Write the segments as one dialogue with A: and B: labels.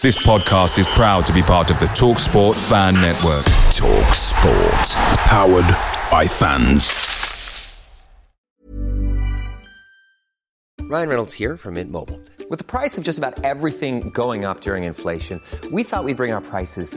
A: This podcast is proud to be part of the TalkSport Fan Network.
B: TalkSport. Powered by fans.
C: Ryan Reynolds here from Mint Mobile. With the price of just about everything going up during inflation, we thought we'd bring our prices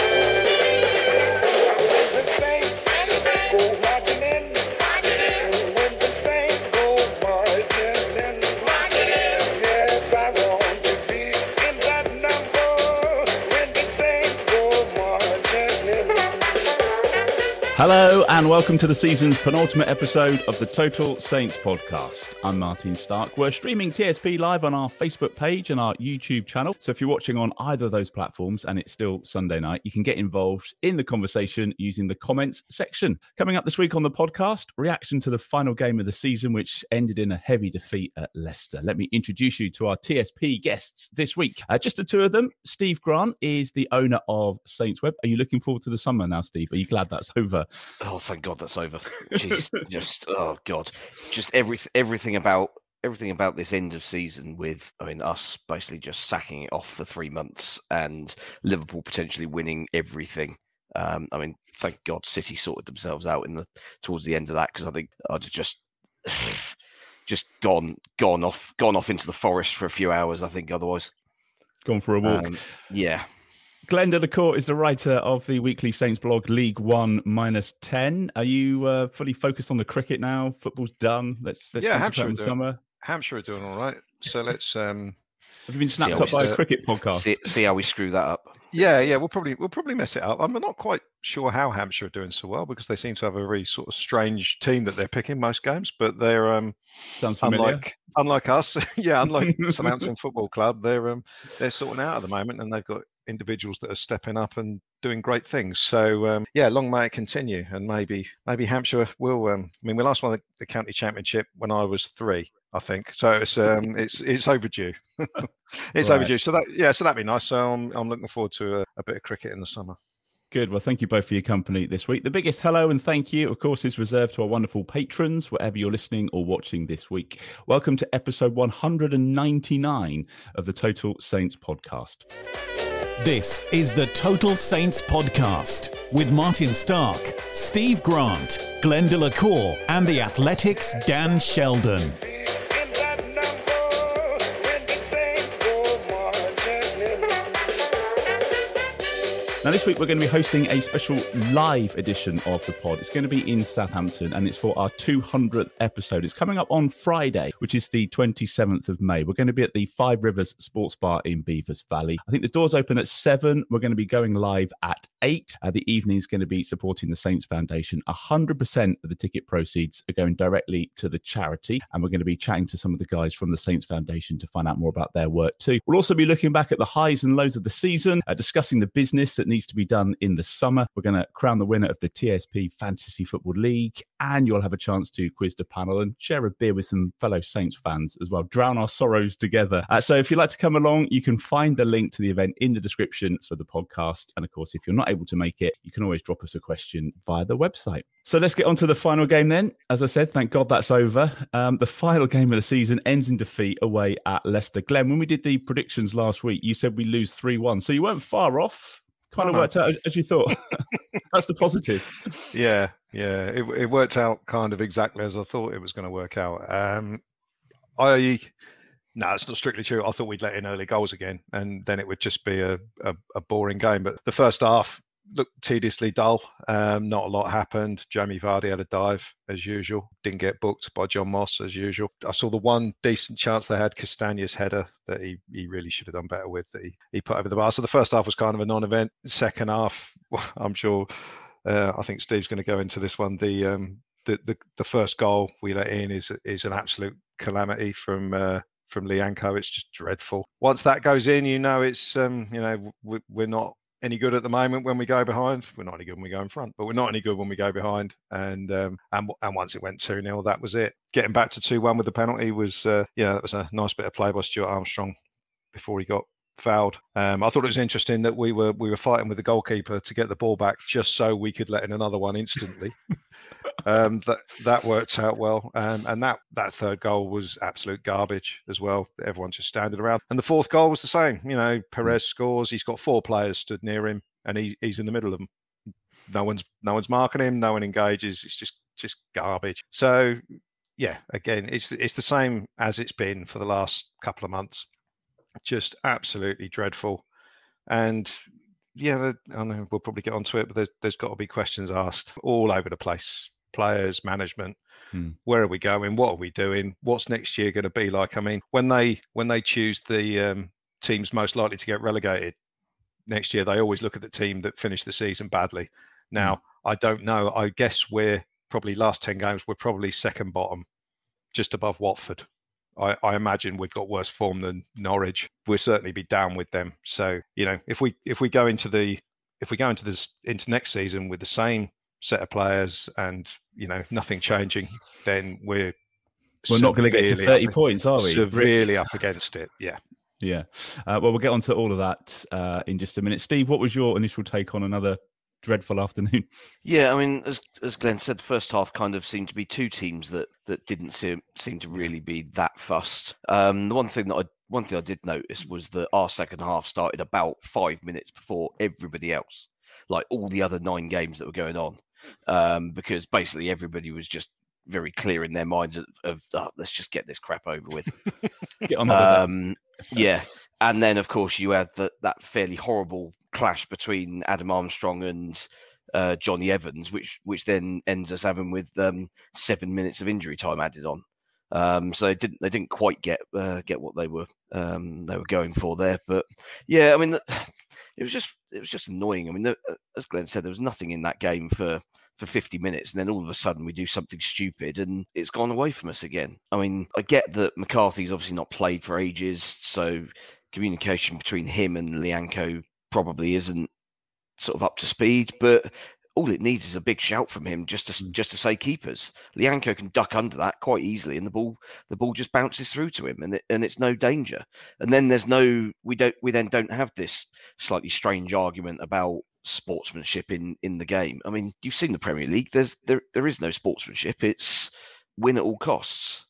D: Hello and welcome to the season's penultimate episode of the Total Saints podcast. I'm Martin Stark. We're streaming TSP live on our Facebook page and our YouTube channel. So if you're watching on either of those platforms and it's still Sunday night, you can get involved in the conversation using the comments section. Coming up this week on the podcast, reaction to the final game of the season, which ended in a heavy defeat at Leicester. Let me introduce you to our TSP guests this week. Uh, just the two of them. Steve Grant is the owner of Saints Web. Are you looking forward to the summer now, Steve? Are you glad that's over?
E: Oh, thank God that's over. Jeez, just oh God, just every everything about everything about this end of season with I mean us basically just sacking it off for three months and Liverpool potentially winning everything. Um, I mean, thank God City sorted themselves out in the towards the end of that because I think I'd have just just gone gone off gone off into the forest for a few hours. I think otherwise.
D: Gone for a walk.
E: Um, yeah,
D: Glenn Delacour is the writer of the weekly Saints blog League One minus ten. Are you uh, fully focused on the cricket now? Football's done. Let's let's
F: Yeah, Hampshire
D: on
F: are doing-
D: summer.
F: Hampshire are doing all right. So let's um
D: Have you been snapped up by a cricket podcast?
E: see, see how we screw that up.
F: yeah, yeah, we'll probably we'll probably mess it up. I'm not quite sure how Hampshire are doing so well because they seem to have a very sort of strange team that they're picking most games, but they're um
D: Sounds familiar.
F: unlike unlike us, yeah, unlike Southampton Football Club, they're um they're sorting out at the moment and they've got individuals that are stepping up and doing great things. So um, yeah, long may it continue, and maybe maybe Hampshire will. Um, I mean, we last won the, the county championship when I was three, I think. So it's um, it's it's overdue. it's
D: Right.
F: overdue. So that yeah, so that'd be nice. So I'm I'm looking forward to a, a bit of cricket in the summer.
D: Good. Well, thank you both for your company this week. The biggest hello and thank you, of course, is reserved to our wonderful patrons, wherever you're listening or watching this week. Welcome to episode 199 of the Total Saints podcast.
B: This is the Total Saints podcast with Martin Stark, Steve Grant, Glenn Delacour, and the Athletic's Dan Sheldon.
D: Now, this week we're going to be hosting a special live edition of the pod. It's going to be in Southampton and it's for our 200th episode. It's coming up on Friday, which is the 27th of May. We're going to be at the Five Rivers Sports Bar in Bevois Valley. I think the doors open at seven. We're going to be going live at eight. Uh, the evening is going to be supporting the Saints Foundation. 100% of the ticket proceeds are going directly to the charity. And we're going to be chatting to some of the guys from the Saints Foundation to find out more about their work too. We'll also be looking back at the highs and lows of the season, uh, discussing the business that needs to be done in the summer. We're going to crown the winner of the TSP Fantasy Football League, and you'll have a chance to quiz the panel and share a beer with some fellow Saints fans as well. Drown our sorrows together. Uh, so if you'd like to come along, you can find the link to the event in the description for the podcast. And of course, if you're not able to make it, you can always drop us a question via the website. So let's get on to the final game then. As I said, thank God that's over. Um, the final game of the season ends in defeat away at Leicester. Glenn, when we did the predictions last week, you said we lose 3 1. So you weren't far off. Kind of worked out as- as you thought. that's the positive.
F: Yeah, yeah, it, it worked out kind of exactly as I thought it was going to work out. Um, I no, it's not strictly true. I thought we'd let in early goals again, and then it would just be a, a, a boring game. But the first half, looked tediously dull. Um, not a lot happened. Jamie Vardy had a dive as usual. Didn't get booked by John Moss as usual. I saw the one decent chance they had, Castagna's header that he, he really should have done better with that he, he put over the bar. So the first half was kind of a non-event. Second half, I'm sure. Uh, I think Steve's going to go into this one. The um, the, the the first goal we let in is is an absolute calamity from uh, from Lyanco. It's just dreadful. Once that goes in, you know it's um, you know we, we're not any good at the moment when we go behind. We're not any good when we go in front, but we're not any good when we go behind. And um, and and once it went two 0 that was it. Getting back to two one with the penalty was uh, yeah, that was a nice bit of play by Stuart Armstrong before he got fouled. Um, I thought it was interesting that we were we were fighting with the goalkeeper to get the ball back just so we could let in another one instantly. um, that that worked out well, um, and that that third goal was absolute garbage as well. Everyone's just standing around, and the fourth goal was the same. You know, Perez scores. He's got four players stood near him, and he, he's in the middle of them. No one's no one's marking him. No one engages. It's just just garbage. So yeah, again, it's it's the same as it's been for the last couple of months. Just absolutely dreadful, and yeah, I know we'll probably get onto it, but there's there's got to be questions asked all over the place. Players, management,
D: Hmm.
F: where are we going? What are we doing? What's next year going to be like? I mean, when they when they choose the um, teams most likely to get relegated next year, they always look at the team that finished the season badly. Now, I don't know. I guess we're probably last ten games. We're probably second bottom, just above Watford. I, I imagine we've got worse form than Norwich. We'll certainly be down with them. So you know, if we if we go into the if we go into this into next season with the same set of players and you know nothing changing, then we're
D: We're not going to get to 30
F: up-
D: points, are we?
F: Severely up against it. Yeah.
D: Yeah. Uh, well, we'll get on to all of that uh, in just a minute. Steve, what was your initial take on another dreadful afternoon?
E: Yeah, I mean, as as Glenn said, the first half kind of seemed to be two teams that that didn't seem seem to really be that fussed. Um, the one thing that I one thing I did notice was that our second half started about five minutes before everybody else, like all the other nine games that were going on, um, because basically everybody was just very clear in their minds of, of "Oh, let's just get this crap over with.
D: Get on.
E: Um, yeah, and then of course you had that that fairly horrible clash between Adam Armstrong and uh, Johnny Evans, which which then ends us having with um, seven minutes of injury time added on. Um, so they didn't they didn't quite get uh, get what they were um, they were going for there. But yeah, I mean, it was just it was just annoying. I mean, uh, as Glenn said, there was nothing in that game for for 50 minutes, and then all of a sudden we do something stupid, and it's gone away from us again. I mean, I get that McCarthy's obviously not played for ages, so communication between him and Lyanco probably isn't sort of up to speed, but all it needs is a big shout from him just to mm. just to say keepers. Lyanco can duck under that quite easily, and the ball the ball just bounces through to him, and it, and it's no danger. And then there's no we don't we then don't have this slightly strange argument about sportsmanship in in the game. I mean, you've seen the Premier League. There's there there is no sportsmanship. It's win at all costs.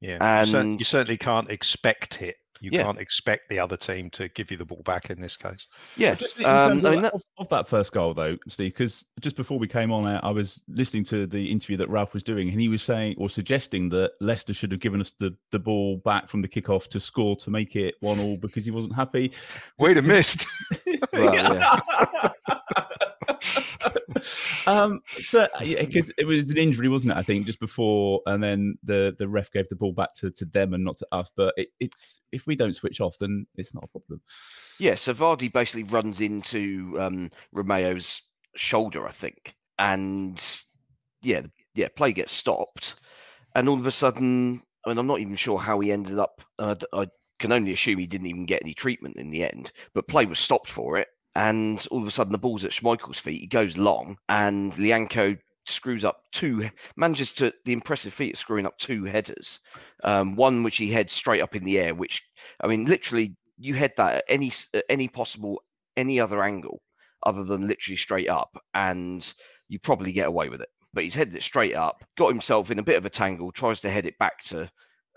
F: Yeah.
E: And-
F: you certainly can't expect it. You
E: Yeah.
F: can't expect the other team to give you the ball back in this case.
E: Yeah,
D: Just in
E: um,
D: terms
E: I
D: of,
E: mean, that-
D: of, of that first goal, though, Steve, because just before we came on, I was listening to the interview that Ralph was doing, and he was saying or suggesting that Leicester should have given us the, the ball back from the kickoff to score to make it one all because he wasn't happy.
F: We'd have missed.
E: Well, yeah.
D: um, so because it was an injury, wasn't it? I think just before, and then the the ref gave the ball back to, to them and not to us. But it, it's if we don't switch off, then it's not a problem.
E: Yeah, so Vardy basically runs into um, Romeu's shoulder, I think, and yeah, yeah, play gets stopped, and all of a sudden, I mean, I'm not even sure how he ended up. Uh, I can only assume he didn't even get any treatment in the end, but play was stopped for it, and all of a sudden, the ball's at Schmeichel's feet. He goes long, and Lyanco screws up two, manages to the impressive feat of screwing up two headers. Um, one which he heads straight up in the air, which I mean, literally, you head that at any at any possible any other angle other than literally straight up, and you probably get away with it. But he's headed it straight up, got himself in a bit of a tangle, tries to head it back to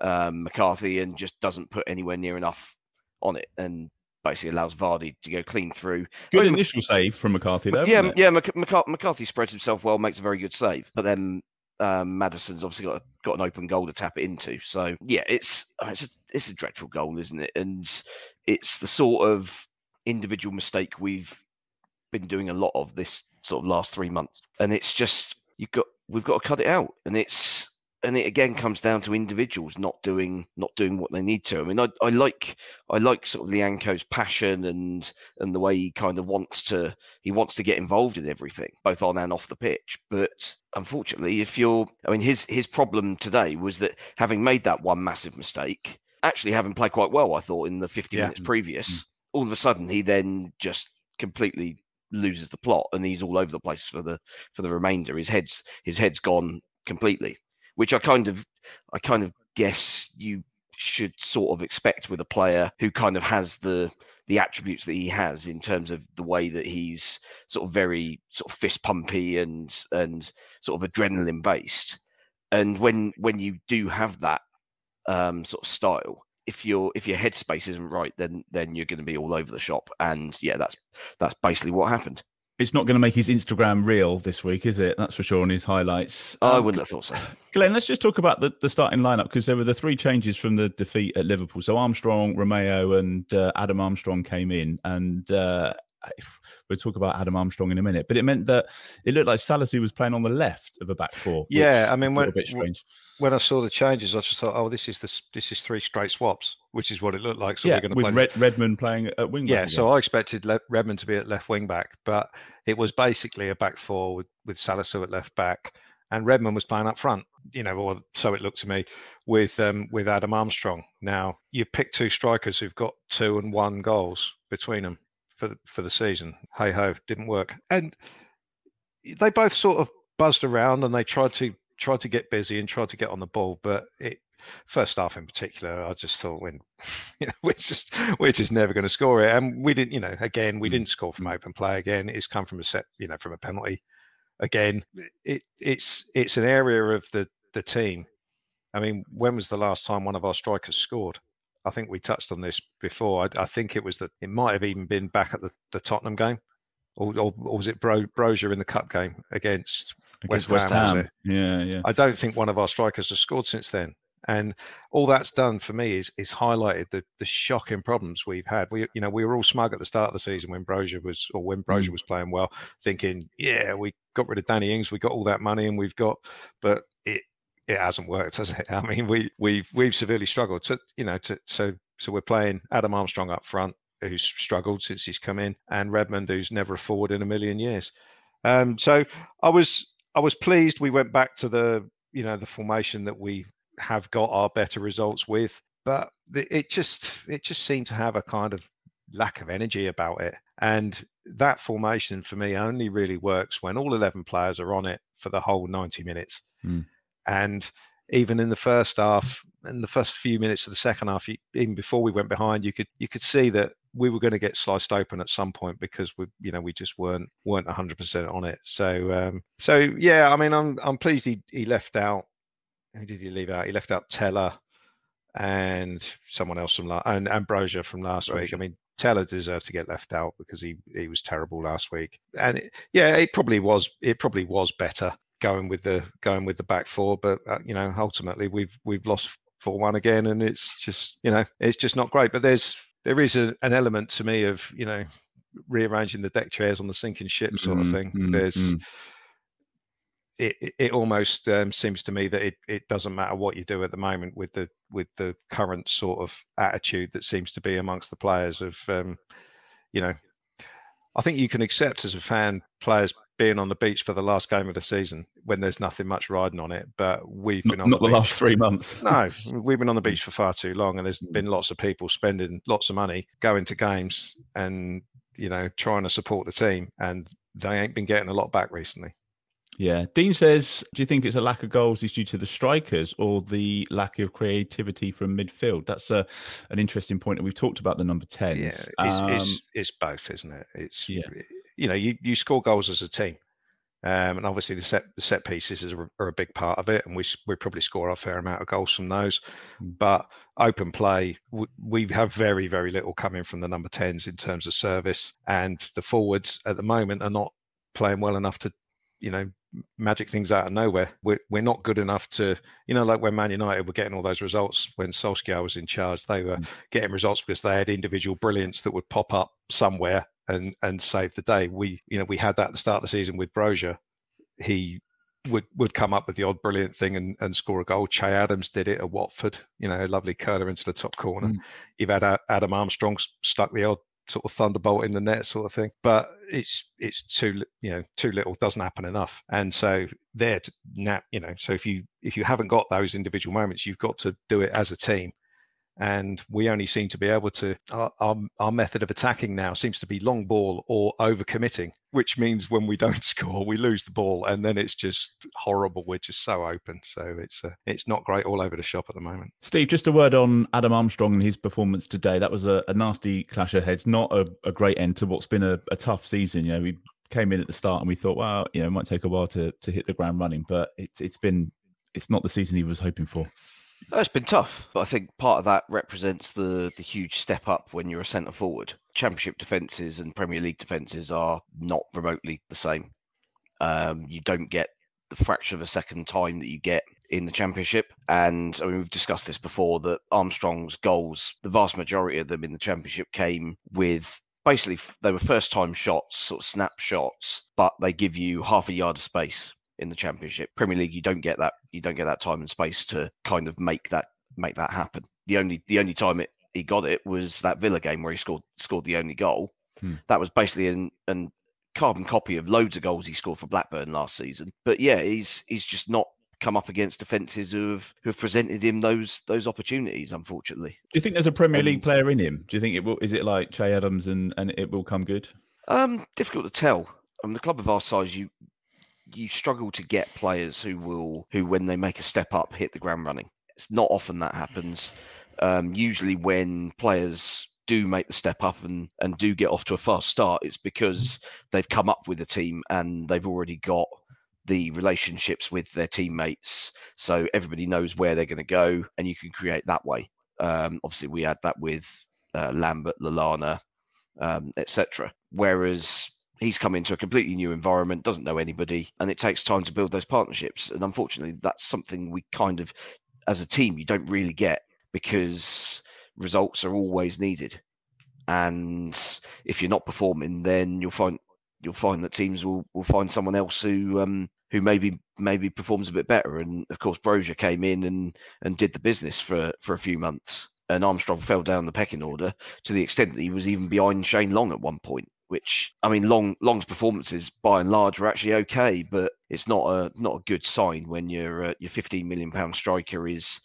E: um, McCarthy, and just doesn't put anywhere near enough on it, and basically allows Vardy to go clean through.
D: Good
E: I mean,
D: initial save from McCarthy, though.
E: yeah, yeah. Mc- McCar- McCarthy spreads himself well, makes a very good save, but then um, Maddison's obviously got a, got an open goal to tap it into. So yeah, it's it's a, it's a dreadful goal, isn't it? And it's the sort of individual mistake we've been doing a lot of this sort of last three months, and it's just you've got we've got to cut it out, and it's and it again comes down to individuals not doing not doing what they need to. I mean, I, I like I like sort of Lyanco's passion and and the way he kind of wants to he wants to get involved in everything, both on and off the pitch. But unfortunately, if you're I mean his his problem today was that having made that one massive mistake, actually having played quite well, I thought, in the 50
F: Yeah.
E: minutes previous, mm. all of a sudden he then just completely loses the plot and he's all over the place for the for the remainder. His head's his head's gone completely which I kind of I kind of guess you should sort of expect with a player who kind of has the the attributes that he has in terms of the way that he's sort of very sort of fist pumpy and and sort of adrenaline based. And when when you do have that um, sort of style, if your if your headspace isn't right, then then you're going to be all over the shop. And yeah, that's that's basically what happened.
D: It's not going to make his Instagram reel this week, is it? That's for sure on his highlights.
E: I
D: Um,
E: wouldn't have thought so.
D: Glenn, let's just talk about the, the starting lineup because there were the three changes from the defeat at Liverpool. So Armstrong, Romeu, and uh, Adam Armstrong came in, and uh, we'll talk about Adam Armstrong in a minute. But it meant that it looked like Salisu was playing on the left of a back four.
F: Yeah, I mean, when,
D: bit strange.
F: when I saw the changes, I just thought, oh, this is the this is three straight swaps, which is what it looked like. So
D: yeah,
F: we're going to
D: with
F: play.
D: Red, Redmond playing at wing.
F: yeah, so. I expected Le- Redmond to be at left wing back, but it was basically a back four with with Salisu at left back, and Redmond was playing up front. You know, or so it looked to me with um, with Adam Armstrong. Now you've picked two strikers who've got two and one goals between them for the, for the season. Hey ho, didn't work, and they both sort of buzzed around and they tried to tried to get busy and tried to get on the ball, but it first half in particular, I just thought when you know we're just we're just never going to score it, and we didn't. You know, again, we hmm. didn't score from hmm. open play. Again, it's come from a set. You know, from a penalty. Again, it it's it's an area of the the team. I mean, when was the last time one of our strikers scored? I think we touched on this before. I, I think it was that it might have even been back at the, the Tottenham game, or, or, or was it Bro, Broja in the cup game against
D: Against
F: West, Ham?
D: Ham. Yeah, yeah.
F: I don't think one of our strikers has scored since then. And all that's done for me is is highlighted the the shocking problems we've had. We you know we were all smug at the start of the season when Broja was or when Broja mm. was playing well, thinking yeah we got rid of Danny Ings, we got all that money and we've got, but it hasn't worked, has it? I mean we we've we've severely struggled. So you know to, so so we're playing Adam Armstrong up front who's struggled since he's come in, and Redmond who's never a forward in a million years. Um, so I was I was pleased we went back to the you know the formation that we have got our better results with, but it just it just seemed to have a kind of lack of energy about it, and that formation for me only really works when all eleven players are on it for the whole ninety minutes,
D: Mm.
F: And even in the first half, in the first few minutes of the second half, even before we went behind, you could you could see that we were going to get sliced open at some point because we you know we just weren't weren't 100% on it. So um so yeah i mean i'm i'm pleased he, he left out who did he leave out? He left out Tella and someone else from la- and ambrosia from last week. I mean Tella deserved to get left out because he he was terrible last week. And it, yeah it probably was it probably was better going with the going with the back four but uh, you know ultimately we've we've lost 4-1 again and it's just you know it's just not great but there's there is a, an element to me of you know rearranging the deck chairs on the sinking ship sort of
D: Mm,
F: thing
D: mm,
F: there's
D: mm.
F: it, it- it almost um, seems to me that it, it doesn't matter what you do at the moment with the with the current sort of attitude that seems to be amongst the players of um, you know I think you can accept as a fan players being on the beach for the last game of the season when there's nothing much riding on it but we've
D: Not,
F: been on
D: not
F: the,
D: the
F: beach
D: last three months.
F: no, we've been on the beach for far too long, and there's been lots of people spending lots of money going to games and you know trying to support the team, and they ain't been getting a lot back recently.
D: Yeah. Dean says, do you think it's a lack of goals is due to the strikers or the lack of creativity from midfield? That's a, an interesting point. And we've talked about the number 10.
F: Yeah, it's,
D: Um,
F: it's it's both, isn't it? It's
D: Yeah.
F: You know you, you score goals as a team, um, and obviously the set the set pieces is a, are a big part of it, and we we probably score a fair amount of goals from those.
D: Mm.
F: But open play, w- we have very very little coming from the number tens in terms of service, and the forwards at the moment are not playing well enough to, you know. Magic things out of nowhere. We're we're not good enough to, you know, like when Man United were getting all those results when Solskjaer was in charge. They were
D: Mm.
F: getting results because they had individual brilliance that would pop up somewhere and and save the day. We you know we had that at the start of the season with Broja. He would would come up with the odd brilliant thing and, and score a goal. Che Adams did it at Watford, you know, a lovely curler into the top corner.
D: Mm.
F: You've had Adam Armstrong stuck the odd sort of thunderbolt in the net sort of thing, but it's it's too you know too little doesn't happen enough, and so there to now you know so if you if you haven't got those individual moments, you've got to do it as a team. And we only seem to be able to. Our, our, our method of attacking now seems to be long ball or over committing which means when we don't score, we lose the ball, and then it's just horrible. We're just so open, so it's uh, it's not great all over the shop at the moment.
D: Steve, just a word on Adam Armstrong and his performance today. That was a, a nasty clash of heads, not a, a great end to what's been a, a tough season. You know, we came in at the start and we thought, well, you know, it might take a while to to hit the ground running, but it's it's been it's not the season he was hoping for.
E: Oh, It's been tough, but I think part of that represents the the huge step up when you're a centre forward. Championship defences and Premier League defences are not remotely the same. Um, you don't get the fraction of a second time that you get in the Championship, and I mean we've discussed this before that Armstrong's goals, the vast majority of them in the Championship came with basically they were first time shots, sort of snap shots, but they give you half a yard of space in the championship. Premier League, you don't get that. You don't get that time and space to kind of make that make that happen. The only the only time it he got it was that Villa game where he scored scored the only goal.
D: Hmm.
E: That was basically an, an carbon copy of loads of goals he scored for Blackburn last season. But yeah, he's he's just not come up against defences who have who have presented him those those opportunities. Unfortunately,
D: Do you think there's a Premier League
E: Um,
D: player in him? Do you think it will? Is it like Che Adams and and it will come good?
E: Um, difficult to tell. I mean, the club of our size, you you struggle to get players who will who, when they make a step up, hit the ground running. It's not often that happens. Um, usually, when players do make the step up and and do get off to a fast start, it's because they've come up with a team and they've already got the relationships with their teammates, so everybody knows where they're going to go, and you can create that way. Um, obviously, we had that with uh, Lambert, Lallana, um, etc. Whereas he's come into a completely new environment, doesn't know anybody, and it takes time to build those partnerships. And unfortunately, that's something we kind of, as a team, you don't really get because results are always needed. And if you're not performing, then you'll find you'll find that teams will, will find someone else who um, who maybe maybe performs a bit better. And of course, Broja came in and and did the business for for a few months. And Armstrong fell down the pecking order to the extent that he was even behind Shane Long at one point. Which I mean, Long Long's performances by and large were actually okay, but it's not a not a good sign when your uh, your 15 million pound striker is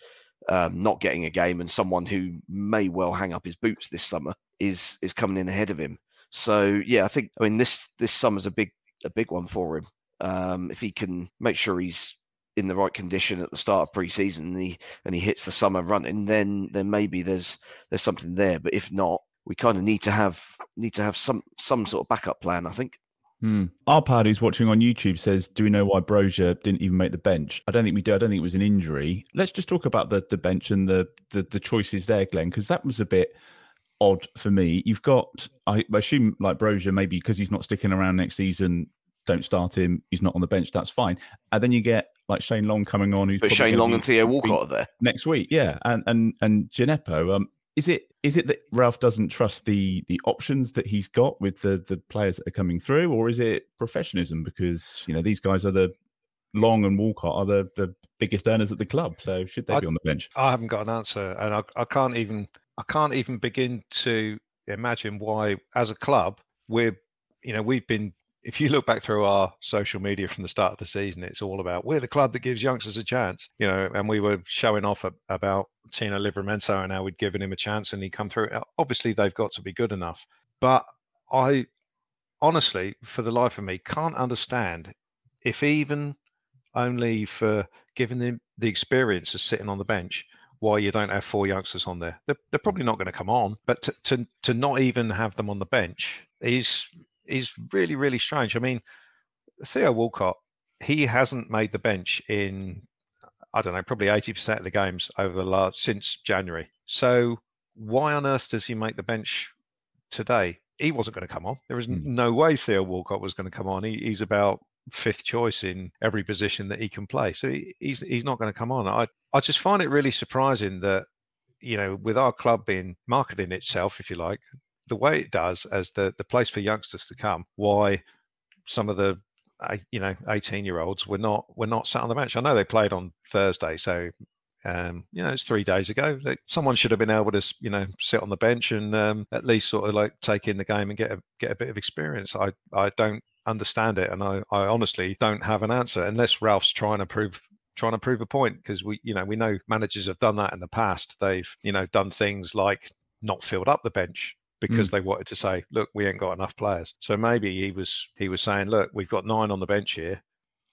E: um, not getting a game and someone who may well hang up his boots this summer is is coming in ahead of him. So yeah, I think I mean this this summer's a big a big one for him. Um, if he can make sure he's in the right condition at the start of pre-season and he and he hits the summer running, then then maybe there's there's something there. But if not, we kind of need to have need to have some some sort of backup plan. I think.
D: Hmm. Arpad, who's watching on YouTube, says, "Do we know why Broja didn't even make the bench?" I don't think we do. I don't think it was an injury. Let's just talk about the the bench and the the, the choices there, Glenn, because that was a bit odd for me. You've got, I assume, like Broja, maybe because he's not sticking around next season, don't start him. He's not on the bench. That's fine. And then you get like Shane Long coming on, who's
E: But Shane Long and Theo Walcott are there.
D: next week. Yeah, and and and Djenepo. Um, is it is it that Ralph doesn't trust the the options that he's got with the the players that are coming through, or is it professionalism because you know these guys are the Long and Walcott are the the biggest earners at the club, so should they
F: I-
D: be on the bench?
F: I haven't got an answer, and I, I can't even I can't even begin to imagine why, as a club, we're you know we've been. If you look back through our social media from the start of the season, it's all about we're the club that gives youngsters a chance, you know. And we were showing off a, about Tino Livramento and how we'd given him a chance and he come through. Obviously, they've got to be good enough, but I honestly, for the life of me, can't understand if even only for giving them the experience of sitting on the bench why you don't have four youngsters on there. They're, they're probably not going to come on, but to, to to not even have them on the bench is is really really strange. I mean, Theo Walcott, he hasn't made the bench in I don't know, probably eighty percent of the games over the last since January. So why on earth does he make the bench today? He wasn't going to come on. There is n- hmm. no way Theo Walcott was going to come on. He, he's about fifth choice in every position that he can play. So he, he's he's not going to come on. I I just find it really surprising that you know with our club being marketing itself, if you like, the way it does as the the place for youngsters to come. Why some of the you know 18 year olds were not were not sat on the bench. I know they played on Thursday, so um, you know, it's three days ago. Someone should have been able to, you know, sit on the bench and um, at least sort of like take in the game and get a, get a bit of experience. I, I don't understand it, and I, I honestly don't have an answer unless Ralph's trying to prove trying to prove a point because we, you know, we know managers have done that in the past. They've, you know, done things like not filled up the bench because mm. they wanted to say, look, we ain't got enough players. So maybe he was he was saying, look, we've got nine on the bench here,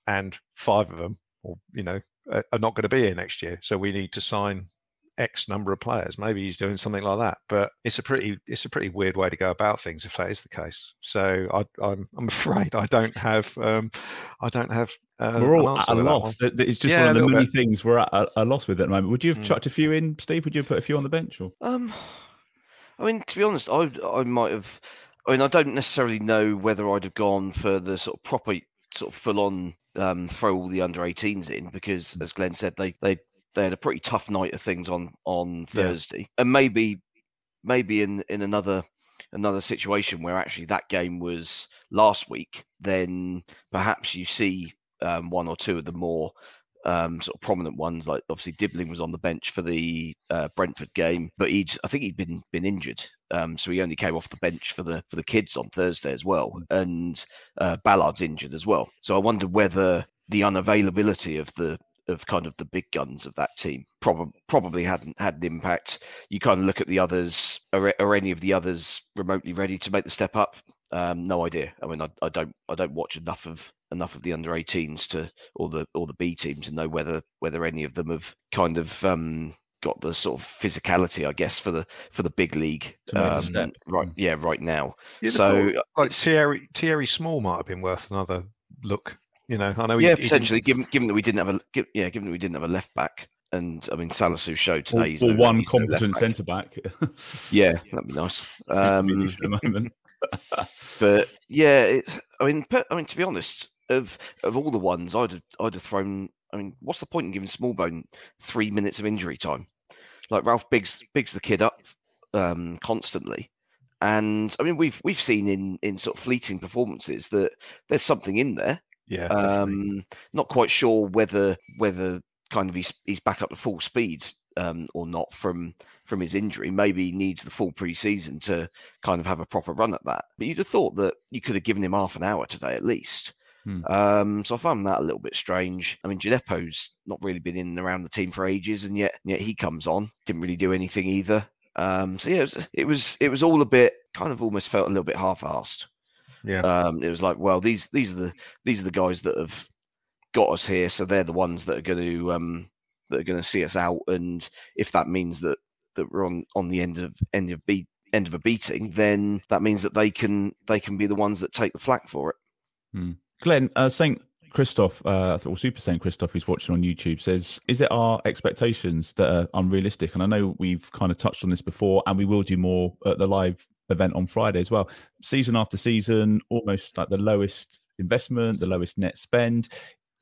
F: and five of them, or you know, are not going to be here next year. So we need to sign X number of players. Maybe he's doing something like that. But it's a pretty it's a pretty weird way to go about things if that is the case. So I, am I'm, I'm afraid I don't have um, I don't have. Uh,
D: we're all at a loss. It's just yeah, one of the many bit. things we're at a, a, loss with at the moment. Would you have mm. chucked a few in, Steve? Would you have put a few on the bench? Or?
E: Um, I mean, to be honest, I I might have. I mean, I don't necessarily know whether I'd have gone for the sort of proper, sort of full on um, throw all the under 18s in because, as Glenn said, they they they had a pretty tough night of things on on Thursday, yeah. and maybe maybe in in another another situation where actually that game was last week, then perhaps you see um, one or two of the more um, sort of prominent ones. Like obviously Dibling was on the bench for the uh, Brentford game, but he'd I think he'd been been injured, um, so he only came off the bench for the for the kids on Thursday as well. And uh, Ballard's injured as well, so I wonder whether the unavailability of the of kind of the big guns of that team probably probably hadn't had an impact. You kind of look at the others. Are, are any of the others remotely ready to make the step up? Um, no idea. I mean, I, I, don't I don't watch enough of enough of the under 18s to or the or the B teams to know whether whether any of them have kind of um, got the sort of physicality, I guess, for the for the big league. Um, right, yeah, right now.
F: You'd so, thought, like Thierry Thierry Small might have been worth another look. You know, I know. He,
E: yeah, potentially. Given given that we didn't have a yeah, given that we didn't have a left back, and I mean Salisu showed today.
D: Or, or no, one competent no centre back.
E: yeah, that'd be nice. Um, at the moment. but yeah, it, I mean, I mean, to be honest, of of all the ones, I'd have, I'd have thrown. I mean, what's the point in giving Smallbone three minutes of injury time? Like Ralph bigs bigs the kid up um, constantly, and I mean, we've we've seen in in sort of fleeting performances that there's something in there.
F: Yeah.
E: Um, not quite sure whether whether kind of he's he's back up to full speed um, or not from from his injury. Maybe he needs the full preseason to kind of have a proper run at that. But you'd have thought that you could have given him half an hour today at least. Hmm. Um, so I found that a little bit strange. I mean, Djenepo's not really been in and around the team for ages, and yet yet he comes on, didn't really do anything either. Um, so yeah, it was, it was, it was all a bit kind of almost felt a little bit half-assed.
F: Yeah.
E: Um, it was like, well, these these are the these are the guys that have got us here, so they're the ones that are going to um, that are going to see us out. And if that means that that we're on on the end of end of beat end of a beating, then that means that they can they can be the ones that take the flak for it.
D: Hmm. Glenn, uh, Saint Christoph, uh, or Super Saint Christoph, who's watching on YouTube, says, "Is it our expectations that are unrealistic?" And I know we've kind of touched on this before, and we will do more at the live event on Friday as well. Season after season, almost like the lowest investment, the lowest net spend.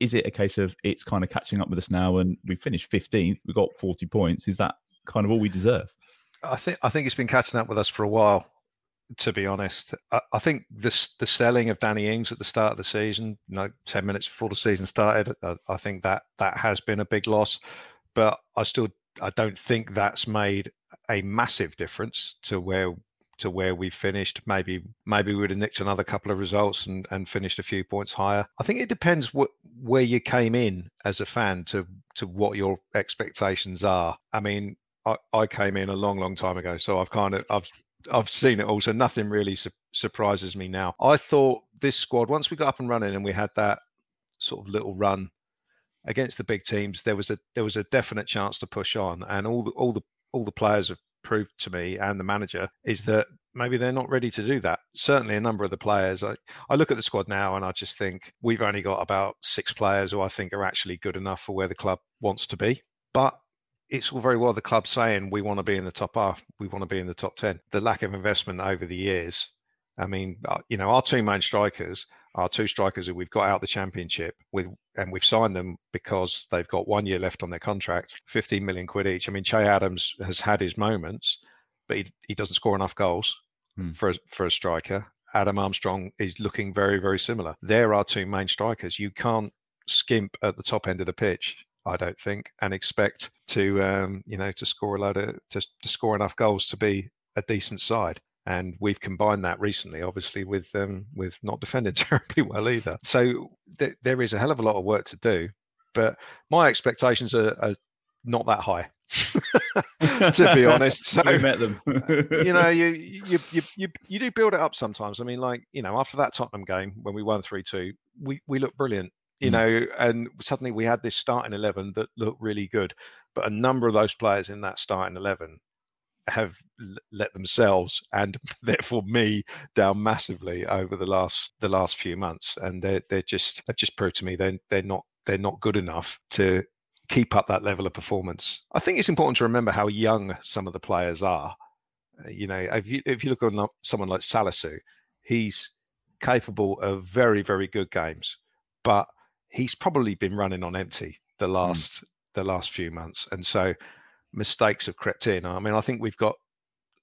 D: Is it a case of it's kind of catching up with us now, and we finished 15th, we got 40 points? Is that kind of all we deserve?
F: I think I think it's been catching up with us for a while. To be honest, I, I think this the selling of Danny Ings at the start of the season, you know, ten minutes before the season started, I, I think that that has been a big loss. But I still I don't think that's made a massive difference to where to where we finished. Maybe maybe we would have nicked another couple of results and, and finished a few points higher. I think it depends what where you came in as a fan to to what your expectations are. I mean, I, I came in a long, long time ago, so I've kind of I've I've seen it all, so nothing really su- surprises me now. I thought this squad, once we got up and running and we had that sort of little run against the big teams, there was a there was a definite chance to push on, and all the all the all the players have proved to me and the manager is that maybe they're not ready to do that. Certainly, a number of the players. I, I look at the squad now and I just think we've only got about six players who I think are actually good enough for where the club wants to be. But it's all very well the club saying we want to be in the top half, we want to be in the top 10. The lack of investment over the years. I mean, uh, you know, our two main strikers are two strikers who we've got out the championship with, and we've signed them because they've got one year left on their contract, 15 million quid each. I mean, Che Adams has had his moments, but he, he doesn't score enough goals.
D: Hmm.
F: for a, for a striker. Adam Armstrong is looking very very similar. There are two main strikers. You can't skimp at the top end of the pitch. I don't think, and expect to um, you know to score a load of to, to score enough goals to be a decent side. And we've combined that recently, obviously, with um, with not defending terribly well either. So th- there is a hell of a lot of work to do. But my expectations are, are not that high, to be honest. So
D: we met them.
F: you know, you, you you you you do build it up sometimes. I mean, like you know, after that Tottenham game when we won three two, we we looked brilliant. You
D: Mm.
F: know, and suddenly we had this starting eleven that looked really good. But a number of those players in that starting eleven have let themselves and therefore me down massively over the last the last few months, and they're they're just have just proved to me they're they're not they're not good enough to keep up that level of performance. I think it's important to remember how young some of the players are. Uh, You know, if you if you look on someone like Salisu, he's capable of very very good games, but he's probably been running on empty the last the last few months, and so mistakes have crept in. I mean, I think we've got.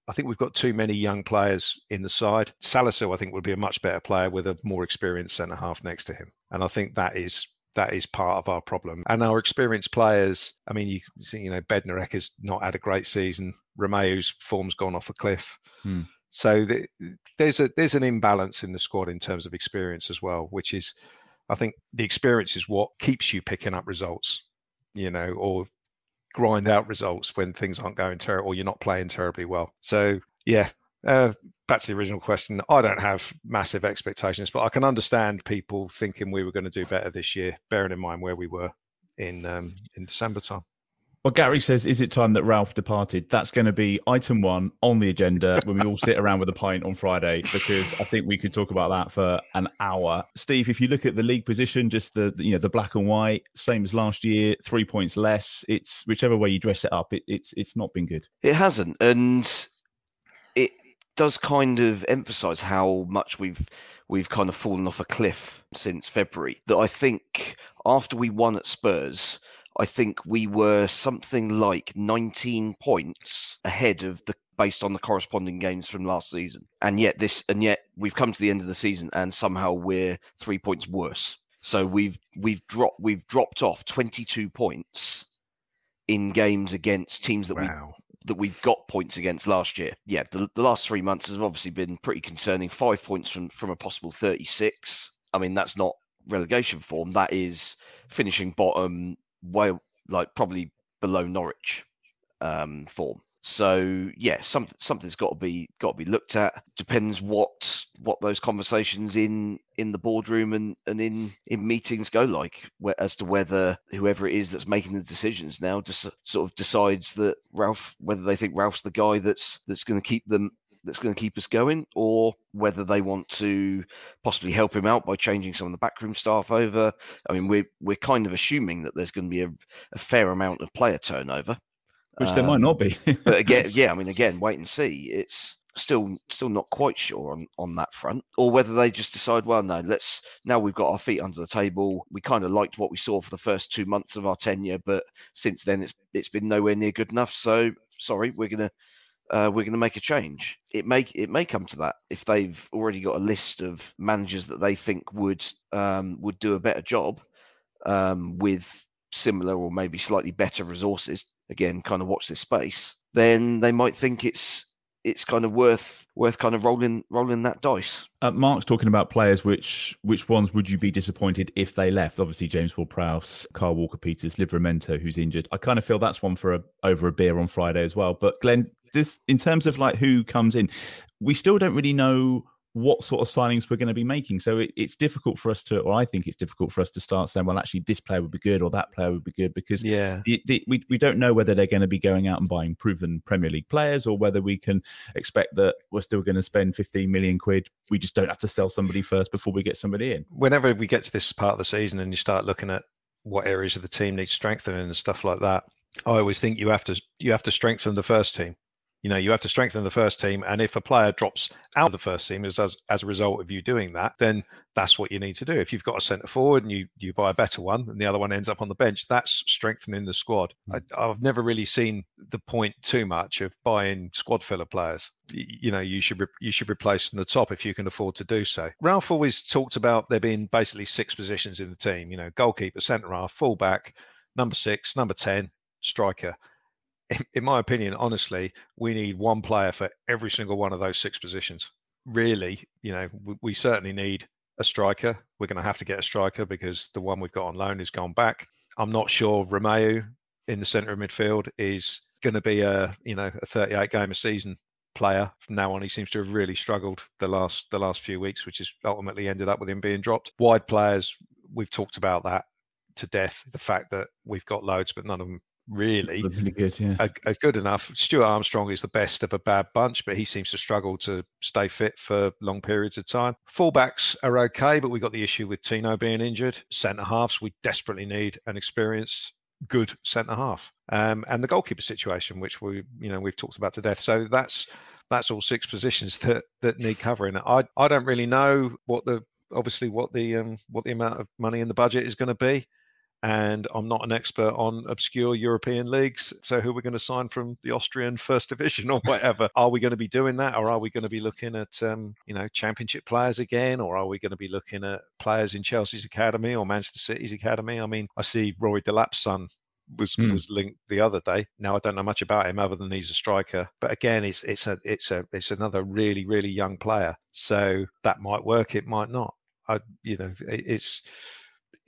F: I think we've got too many young players in the side. Salisu, I think, would be a much better player with a more experienced centre half next to him, and I think that is that is part of our problem. And our experienced players, I mean, you see, you know, Bednarek has not had a great season. Romeu's form's gone off a cliff.
D: Hmm.
F: So the, there's a there's an imbalance in the squad in terms of experience as well, which is, I think, the experience is what keeps you picking up results, you know, or grind out results when things aren't going terrible or you're not playing terribly well. So yeah, uh, back to the original question. I don't have massive expectations, but I can understand people thinking we were going to do better this year, bearing in mind where we were in um, in December time.
D: Well, Gary says, is it time that Ralph departed? That's going to be item one on the agenda when we all sit around with a pint on Friday, because I think we could talk about that for an hour. Steve, if you look at the league position, just the you know the black and white, same as last year, three points less. It's whichever way you dress it up, it, it's it's not been good.
E: It hasn't, and it does kind of emphasise how much we've we've kind of fallen off a cliff since February. That I think after we won at Spurs, I think we were something like 19 points ahead of the based on the corresponding games from last season. And yet this and yet we've come to the end of the season and somehow we're 3 points worse. So we've we've dropped we've dropped off 22 points in games against teams that we that we've got points against last year. Yeah, the, the last three months has obviously been pretty concerning. Five points from from a possible 36. I mean, that's not relegation form. That is finishing bottom, way like probably below Norwich um, form. So yeah, something something's got to be got to be looked at. Depends what what those conversations in in the boardroom and and in in meetings go like, where, as to whether whoever it is that's making the decisions now just sort of decides that Ralph, whether they think Ralph's the guy that's that's going to keep them that's going to keep us going, or whether they want to possibly help him out by changing some of the backroom staff over. I mean, we're we're kind of assuming that there's going to be a, a fair amount of player turnover,
D: Which there might
E: Um,
D: not be.
E: but again, yeah, I mean, again, wait and see. It's still still not quite sure on on that front, or whether they just decide, well, no, let's now we've got our feet under the table. We kind of liked what we saw for the first two months of our tenure, but since then it's it's been nowhere near good enough. So sorry, we're gonna. Uh, we're going to make a change. It may it may come to that if they've already got a list of managers that they think would um, would do a better job um, with similar or maybe slightly better resources. Again, kind of watch this space. Then they might think it's it's kind of worth worth kind of rolling rolling that dice.
D: Uh, Mark's talking about players. Which which ones would you be disappointed if they left? Obviously, James Ward-Prowse, Kyle Walker-Peters, Livramento, who's injured. I kind of feel that's one for a, over a beer on Friday as well. But Glenn, this in terms of like who comes in, we still don't really know what sort of signings we're going to be making. So it, it's difficult for us to, or I think it's difficult for us to start saying, well, actually, this player would be good or that player would be good because
F: Yeah.
D: the, the, we, we don't know whether they're going to be going out and buying proven Premier League players or whether we can expect that we're still going to spend 15 million quid. We just don't have to sell somebody first before we get somebody in.
F: Whenever we get to this part of the season and you start looking at what areas of the team need strengthening and stuff like that, I always think you have to you have to strengthen the first team. You know, you have to strengthen the first team, and if a player drops out of the first team as as, as a result of you doing that, then that's what you need to do. If you've got a centre forward and you you buy a better one, and the other one ends up on the bench, that's strengthening the squad. Hmm. I, I've never really seen the point too much of buying squad filler players. You know, you should re- you should replace from the top if you can afford to do so. Ralph always talked about there being basically six positions in the team. You know, goalkeeper, centre half, fullback, number six, number ten, striker in, my opinion, honestly, we need one player for every single one of those six positions. Really, you know, we, we certainly need a striker. We're going to have to get a striker because the one we've got on loan has gone back. I'm not sure Romeu in the centre of midfield is going to be a you know a 38 game a season player from now on. He seems to have really struggled the last the last few weeks, which has ultimately ended up with him being dropped. Wide players, we've talked about that to death. The fact that we've got loads, but none of them really
D: Really good, yeah.
F: are, are good enough. Stuart Armstrong is the best of a bad bunch, but he seems to struggle to stay fit for long periods of time. Fullbacks are okay, but we got the issue with Tino being injured. Centre halves, we desperately need an experienced, good centre half. Um, and the goalkeeper situation, which we, you know, we've talked about to death. So that's that's all six positions that that need covering. I I don't really know what the obviously what the um, what the amount of money in the budget is going to be and I'm not an expert on obscure European leagues. So who we're going to sign from the Austrian First Division or whatever? are we going to be doing that, or are we going to be looking at um, you know Championship players again, or are we going to be looking at players in Chelsea's academy or Manchester City's academy? I mean, I see Rory Delap's son was
D: Hmm.
F: was linked the other day. Now I don't know much about him other than he's a striker. But again, it's it's a it's a it's another really really young player. So that might work. It might not. I you know it, it's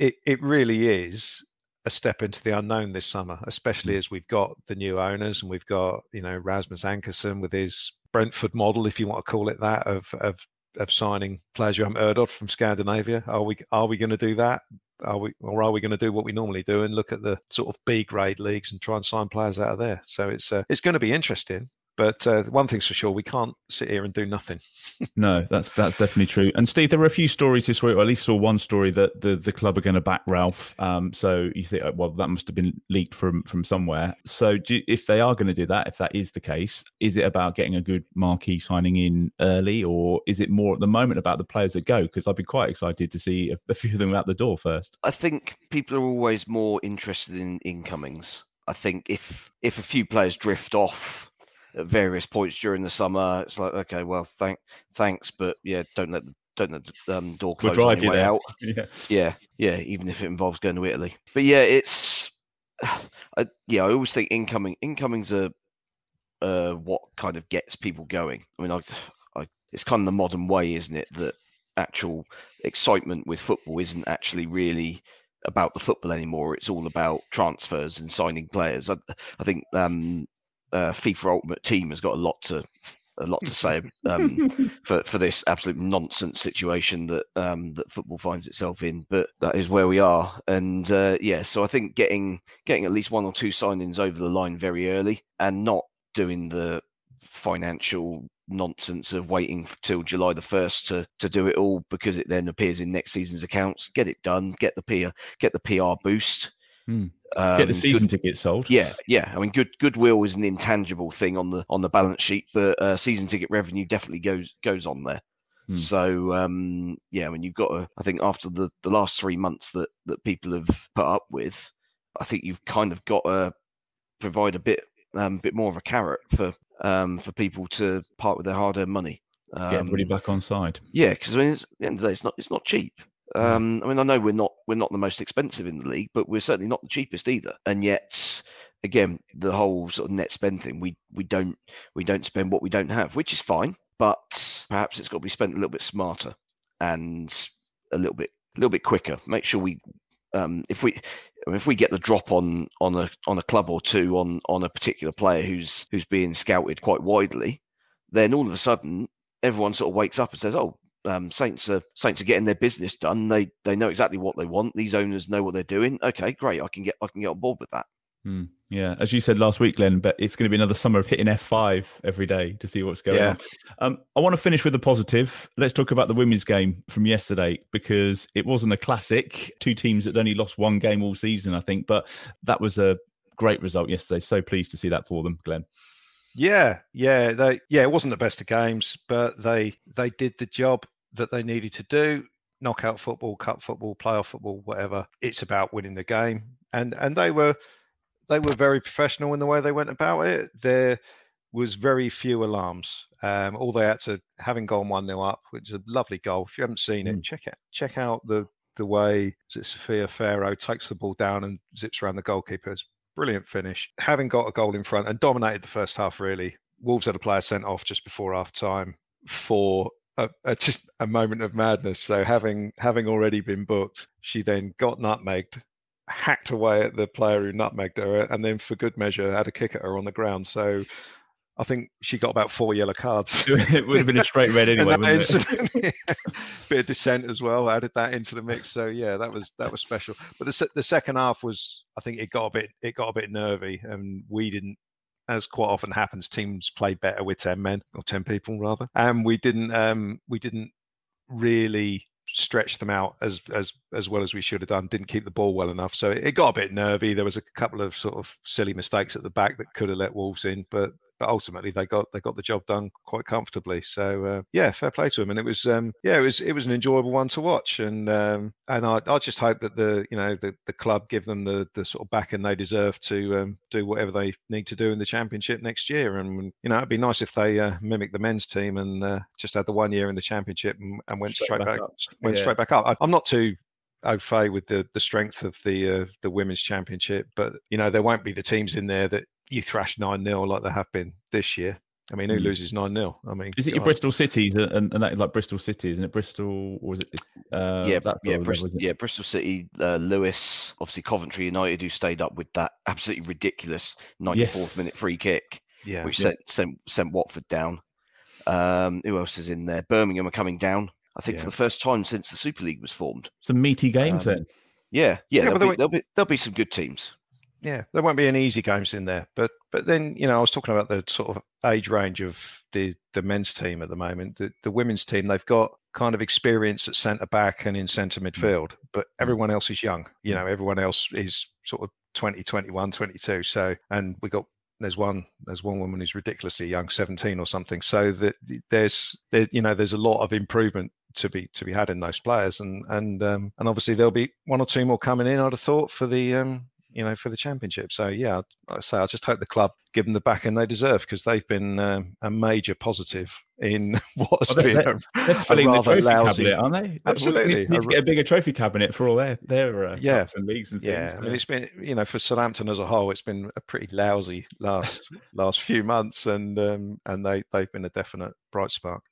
F: it it really is a step into the unknown this summer, especially as we've got the new owners and we've got you know Rasmus Ankersen with his Brentford model, if you want to call it that, of of of signing players you haven't heard of from Scandinavia. Are we are we going to do that? Are we or are we going to do what we normally do and look at the sort of B grade leagues and try and sign players out of there? So it's uh, it's going to be interesting. But uh, one thing's for sure, we can't sit here and do nothing.
D: No, that's that's definitely true. And Steve, there were a few stories this week, or at least saw one story that the, the club are going to back Ralph. Um, so you think, well, that must have been leaked from from somewhere. So do, if they are going to do that, if that is the case, is it about getting a good marquee signing in early, or is it more at the moment about the players that go? Because I'd be quite excited to see a, a few of them out the door first.
E: I think people are always more interested in incomings. I think if if a few players drift off at various points during the summer, it's like okay, well, thank thanks, but yeah, don't let the don't let the um, door
D: We'll
E: close on
D: drive
E: out.
D: Yeah.
E: Yeah, yeah, even if it involves going to Italy. But yeah, it's I, yeah, I always think incoming incomings are uh, what kind of gets people going. I mean, I, I, it's kind of the modern way, isn't it? That actual excitement with football isn't actually really about the football anymore. It's all about transfers and signing players. I, I think um, uh, FIFA Ultimate Team has got a lot to a lot to say um, for for this absolute nonsense situation that um, that football finds itself in. But that is where we are, and uh, yeah. So I think getting getting at least one or two signings over the line very early, and not doing the financial nonsense of waiting till July the first to to do it all because it then appears in next season's accounts. Get it done. Get the PR get the PR boost. Um,
D: Get the
E: good-
D: season tickets sold.
E: yeah, yeah. I mean, good goodwill is an intangible thing on the on the balance sheet, but uh, season ticket revenue definitely goes goes on there.
D: Hmm.
E: So um, yeah, I mean, you've got to. I think after the the last three months that that people have put up with, I think you've kind of got to provide a bit um, bit more of a carrot for um, for people to part with their hard earned money.
D: Get everybody
E: Um,
D: back on side.
E: yeah, because I mean, it's, at the end of the day, it's not it's not cheap. Um, I mean, I know we're not we're not the most expensive in the league, but we're certainly not the cheapest either. And yet, again, the whole sort of net spend thing, we we don't we don't spend what we don't have, which is fine. But perhaps it's got to be spent a little bit smarter and a little bit a little bit quicker. Make sure we um, if we I mean, if we get the drop on on a on a club or two on on a particular player who's who's being scouted quite widely, then all of a sudden everyone sort of wakes up and says, "Oh, um, Saints are Saints are getting their business done. They they know exactly what they want. These owners know what they're doing. Okay, great. I can get I can get on board with that."
D: Hmm. Yeah, as you said last week, Glenn, but it's going to be another summer of hitting F5 every day to see what's going
F: Yeah.
D: on. Um, I want to finish with a positive. Let's talk about the women's game from yesterday because it wasn't a classic. Two teams that only lost one game all season, I think, but that was a great result yesterday. So pleased to see that for them, Glenn.
F: Yeah, yeah, they yeah, it wasn't the best of games, but they they did the job that they needed to do. Knockout football, cup football, playoff football, whatever. It's about winning the game, and and they were they were very professional in the way they went about it. There was very few alarms. Um, all they had to having gone one 0 up, which is a lovely goal. If you haven't seen it, check it check out the the way Sophia Pharoah takes the ball down and zips around the goalkeeper. It's brilliant finish. Having got a goal in front and dominated the first half, really. Wolves had a player sent off just before half time for a, a, just a moment of madness. So having having already been booked, she then got nutmegged, hacked away at the player who nutmegged her, and then for good measure had a kick at her on the ground. So I think she got about four yellow cards.
D: it would have been a straight red anyway, wouldn't it?
F: Bit of dissent as well. Added that into the mix. So yeah, that was that was special. But the the second half was, I think it got a bit it got a bit nervy, and we didn't. As quite often happens, teams play better with ten men or ten people rather, and we didn't. Um, we didn't really stretch them out as as as well as we should have done. Didn't keep the ball well enough, so it got a bit nervy. There was a couple of sort of silly mistakes at the back that could have let Wolves in, but but ultimately they got they got the job done quite comfortably. So uh, yeah, fair play to them. And it was um, yeah, it was it was an enjoyable one to watch. And um, and I, I just hope that the you know the, the club give them the the sort of backing they deserve to um, do whatever they need to do in the championship next year. And you know it'd be nice if they uh, mimic the men's team and uh, just had the one year in the championship and, and went
D: Straight
F: straight,
D: back
F: back,
D: up.
F: went
D: Yeah.
F: straight back up. I, I'm not too au fait with the the strength of the uh, the women's championship, but you know there won't be the teams in there that you thrash nine 0 like they have been this year. I mean, who
D: Mm.
F: loses nine 0 I mean,
D: Is it your Bristol Cities and, and and that is like Bristol City, isn't it? Bristol or is it? Uh,
E: yeah,
D: that
E: yeah,
D: sort
E: Bristol,
D: level, it?
E: yeah, Bristol City, uh, Lewes, obviously Coventry United, who stayed up with that absolutely ridiculous 94th
D: Yes.
E: minute free kick,
F: Yeah,
E: which
D: Yeah.
E: sent, sent sent Watford down. Um, who else is in there? Birmingham are coming down. I think
F: Yeah.
E: for the first time since the Super League was formed.
D: Some meaty games
E: Um,
D: then.
E: Yeah, yeah,
F: Yeah,
E: there'll,
F: they
E: be,
F: were-
E: there'll be there'll be some good teams.
F: Yeah, there won't be any easy games in there. But but then you know, I was talking about the sort of age range of the the men's team at the moment. The, the women's team, they've got kind of experience at centre back and in centre midfield, but everyone else is young. You know, everyone else is sort of 20, 21, 22. So, and we got there's one there's one woman who's ridiculously young, 17 or something. So that there's there, you know there's a lot of improvement to be to be had in those players, and and um, and obviously there'll be one or two more coming in. I'd have thought for the um, you know for the championship. So yeah, like I say, I just hope the club give them the backing they deserve because they've been um, a major positive in what's
D: Oh, they're-
F: been
D: they're-
F: a,
D: They're
F: a
D: the
F: rather
D: trophy
F: lousy.
D: cabinet, aren't they?
F: Absolutely.
D: We need to get a bigger trophy cabinet for all their their uh,
F: Yeah.
D: and leagues and things.
F: Yeah, I mean it's been you know for Southampton as a whole, it's been a pretty lousy last last few months, and um, and they they've been a definite bright spark.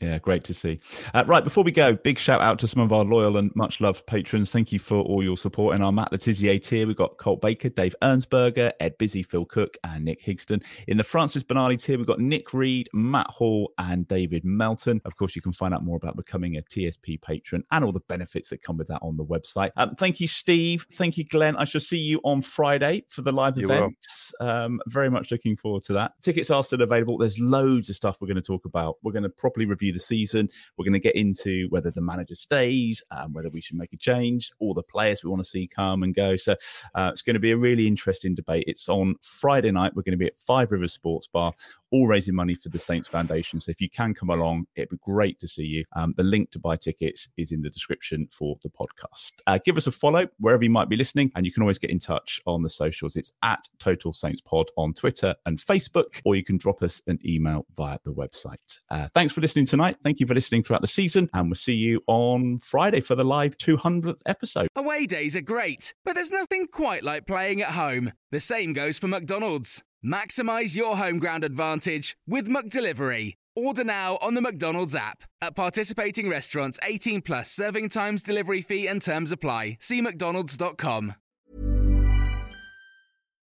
D: Yeah, great to see. Uh, right, before we go, big shout out to some of our loyal and much loved patrons. Thank you for all your support in our Matt Le Tissier tier. We've got Colt Baker, Dave Ernsberger, Ed Busy, Phil Cook, and Nick Higston. In the Francis Benali tier, we've got Nick Reed, Matt Hall, and David Melton. Of course, you can find out more about becoming a TSP patron and all the benefits that come with that on the website. Um, thank you, Steve. Thank you, Glenn. I shall see you on Friday for the live
F: You
D: event. Um, very much looking forward to that. Tickets are still available. There's loads of stuff we're going to talk about. We're going to properly review the season. We're going to get into whether the manager stays, um, whether we should make a change, all the players we want to see come and go. So uh, it's going to be a really interesting debate. It's on Friday night. We're going to be at Five Rivers Sports Bar, all raising money for the Saints Foundation. So if you can come along, it'd be great to see you. Um, the link to buy tickets is in the description for the podcast. Uh, give us a follow wherever you might be listening, and you can always get in touch on the socials. It's at Total Saints Pod on Twitter and Facebook, or you can drop us an email via the website. Uh, thanks for listening tonight. Thank you for listening throughout the season, and we'll see you on Friday for the live 200th episode.
G: Away days are great, but there's nothing quite like playing at home. The same goes for McDonald's. Maximize your home ground advantage with McDelivery. Order now on the McDonald's app. At participating restaurants, 18 plus serving times, delivery fee, and terms apply. See McDonald's.com.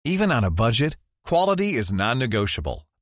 H: Even on a budget, quality is non-negotiable.